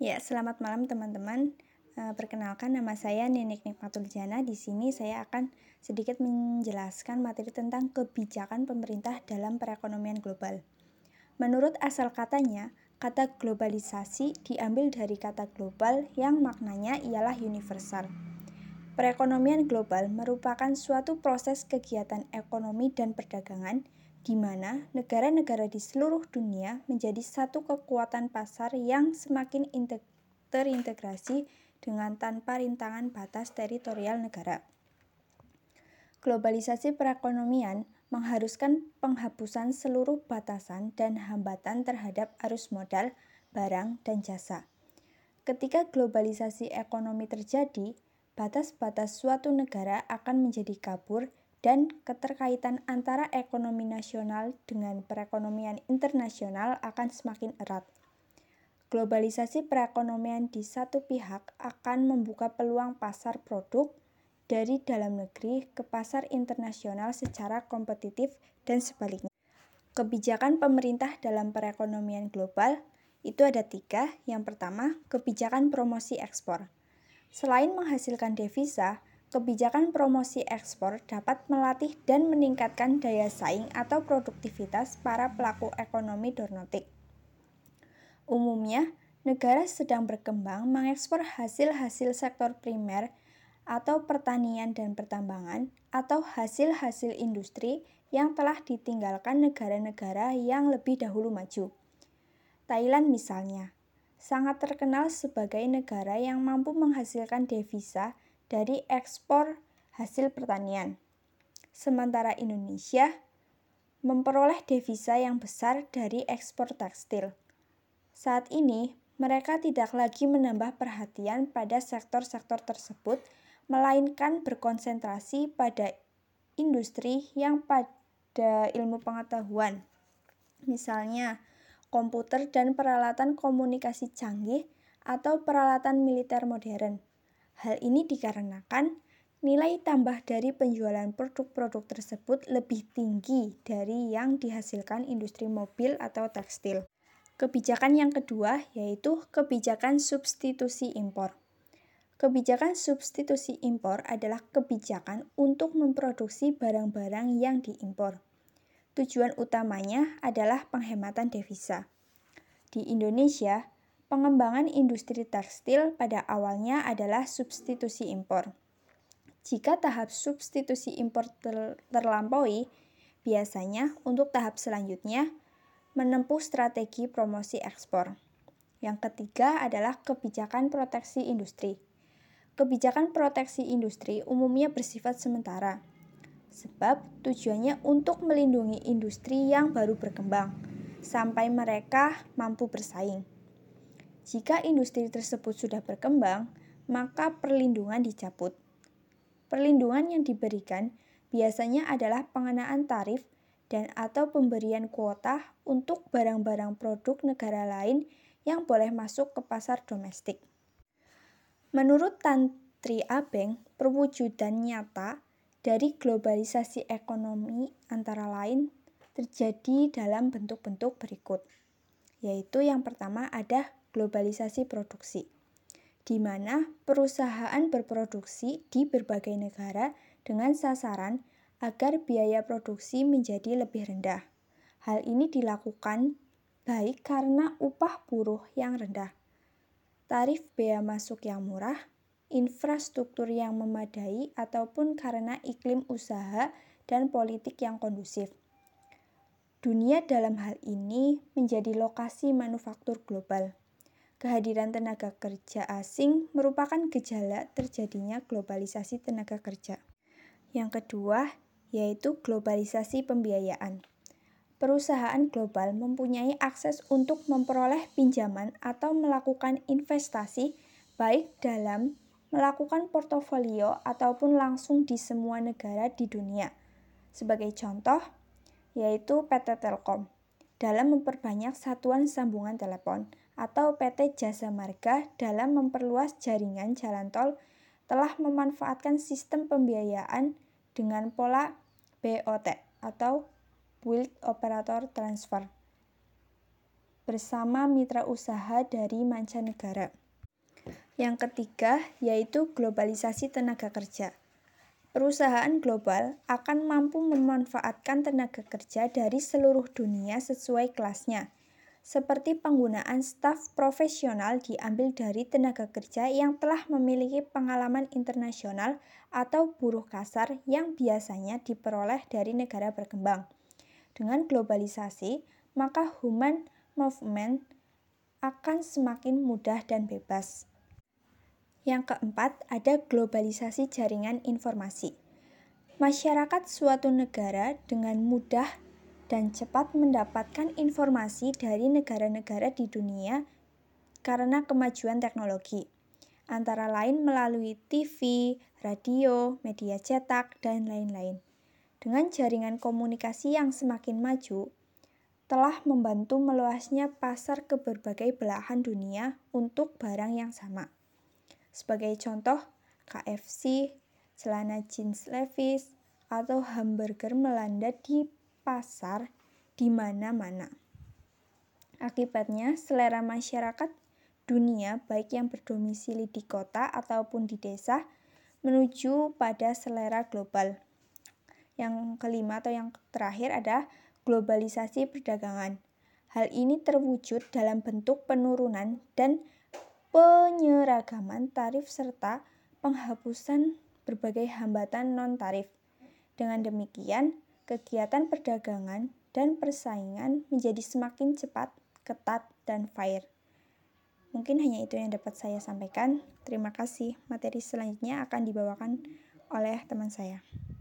Ya, selamat malam teman-teman. Eh, Perkenalkan nama saya Nenek Nikmatul Jana. Di sini saya akan sedikit menjelaskan materi tentang kebijakan pemerintah dalam perekonomian global. Menurut asal katanya, kata globalisasi diambil dari kata global yang maknanya ialah universal. Perekonomian global merupakan suatu proses kegiatan ekonomi dan perdagangan di mana negara-negara di seluruh dunia menjadi satu kekuatan pasar yang semakin terintegrasi dengan tanpa rintangan batas teritorial negara. Globalisasi perekonomian mengharuskan penghapusan seluruh batasan dan hambatan terhadap arus modal, barang, dan jasa. Ketika globalisasi ekonomi terjadi, batas-batas suatu negara akan menjadi kabur dan keterkaitan antara ekonomi nasional dengan perekonomian internasional akan semakin erat. Globalisasi perekonomian di satu pihak akan membuka peluang pasar produk dari dalam negeri ke pasar internasional secara kompetitif dan sebaliknya. Kebijakan pemerintah dalam perekonomian global itu ada tiga. Yang pertama, kebijakan promosi ekspor. Selain menghasilkan devisa, Kebijakan promosi ekspor dapat melatih dan meningkatkan daya saing atau produktivitas para pelaku ekonomi dornotik. Umumnya, negara sedang berkembang mengekspor hasil-hasil sektor primer atau pertanian dan pertambangan atau hasil-hasil industri yang telah ditinggalkan negara-negara yang lebih dahulu maju. Thailand misalnya, sangat terkenal sebagai negara yang mampu menghasilkan devisa dari ekspor hasil pertanian. Sementara Indonesia memperoleh devisa yang besar dari ekspor tekstil. Saat ini, mereka tidak lagi menambah perhatian pada sektor-sektor tersebut, melainkan berkonsentrasi pada industri yang pada ilmu pengetahuan. Misalnya, komputer dan peralatan komunikasi canggih atau peralatan militer modern. Hal ini dikarenakan nilai tambah dari penjualan produk-produk tersebut lebih tinggi dari yang dihasilkan industri mobil atau tekstil. Kebijakan yang kedua yaitu kebijakan substitusi impor. Kebijakan substitusi impor adalah kebijakan untuk memproduksi barang-barang yang diimpor. Tujuan utamanya adalah penghematan devisa. Di Indonesia, Pengembangan industri tekstil pada awalnya adalah substitusi impor. Jika tahap substitusi impor ter terlampaui, biasanya untuk tahap selanjutnya menempuh strategi promosi ekspor. Yang ketiga adalah kebijakan proteksi industri. Kebijakan proteksi industri umumnya bersifat sementara, sebab tujuannya untuk melindungi industri yang baru berkembang sampai mereka mampu bersaing. Jika industri tersebut sudah berkembang, maka perlindungan dicabut. Perlindungan yang diberikan biasanya adalah pengenaan tarif dan atau pemberian kuota untuk barang-barang produk negara lain yang boleh masuk ke pasar domestik. Menurut Tantri Abeng, perwujudan nyata dari globalisasi ekonomi antara lain terjadi dalam bentuk-bentuk berikut, yaitu yang pertama ada globalisasi produksi, di mana perusahaan berproduksi di berbagai negara dengan sasaran agar biaya produksi menjadi lebih rendah. Hal ini dilakukan baik karena upah buruh yang rendah, tarif bea masuk yang murah, infrastruktur yang memadai, ataupun karena iklim usaha dan politik yang kondusif. Dunia dalam hal ini menjadi lokasi manufaktur global kehadiran tenaga kerja asing merupakan gejala terjadinya globalisasi tenaga kerja. Yang kedua, yaitu globalisasi pembiayaan. Perusahaan global mempunyai akses untuk memperoleh pinjaman atau melakukan investasi baik dalam melakukan portofolio ataupun langsung di semua negara di dunia. Sebagai contoh, yaitu PT Telkom dalam memperbanyak satuan sambungan telepon atau PT Jasa Marga dalam memperluas jaringan jalan tol telah memanfaatkan sistem pembiayaan dengan pola BOT atau Build Operator Transfer. bersama mitra usaha dari mancanegara. Yang ketiga yaitu globalisasi tenaga kerja. Perusahaan global akan mampu memanfaatkan tenaga kerja dari seluruh dunia sesuai kelasnya seperti penggunaan staf profesional diambil dari tenaga kerja yang telah memiliki pengalaman internasional atau buruh kasar yang biasanya diperoleh dari negara berkembang. Dengan globalisasi, maka human movement akan semakin mudah dan bebas. Yang keempat, ada globalisasi jaringan informasi. Masyarakat suatu negara dengan mudah dan cepat mendapatkan informasi dari negara-negara di dunia karena kemajuan teknologi, antara lain melalui TV, radio, media cetak, dan lain-lain. Dengan jaringan komunikasi yang semakin maju, telah membantu meluasnya pasar ke berbagai belahan dunia untuk barang yang sama. Sebagai contoh, KFC, celana jeans Levi's, atau hamburger melanda di pasar di mana-mana. Akibatnya, selera masyarakat dunia, baik yang berdomisili di kota ataupun di desa, menuju pada selera global. Yang kelima atau yang terakhir adalah globalisasi perdagangan. Hal ini terwujud dalam bentuk penurunan dan penyeragaman tarif serta penghapusan berbagai hambatan non-tarif. Dengan demikian, kegiatan perdagangan dan persaingan menjadi semakin cepat, ketat, dan fair. Mungkin hanya itu yang dapat saya sampaikan. Terima kasih. Materi selanjutnya akan dibawakan oleh teman saya.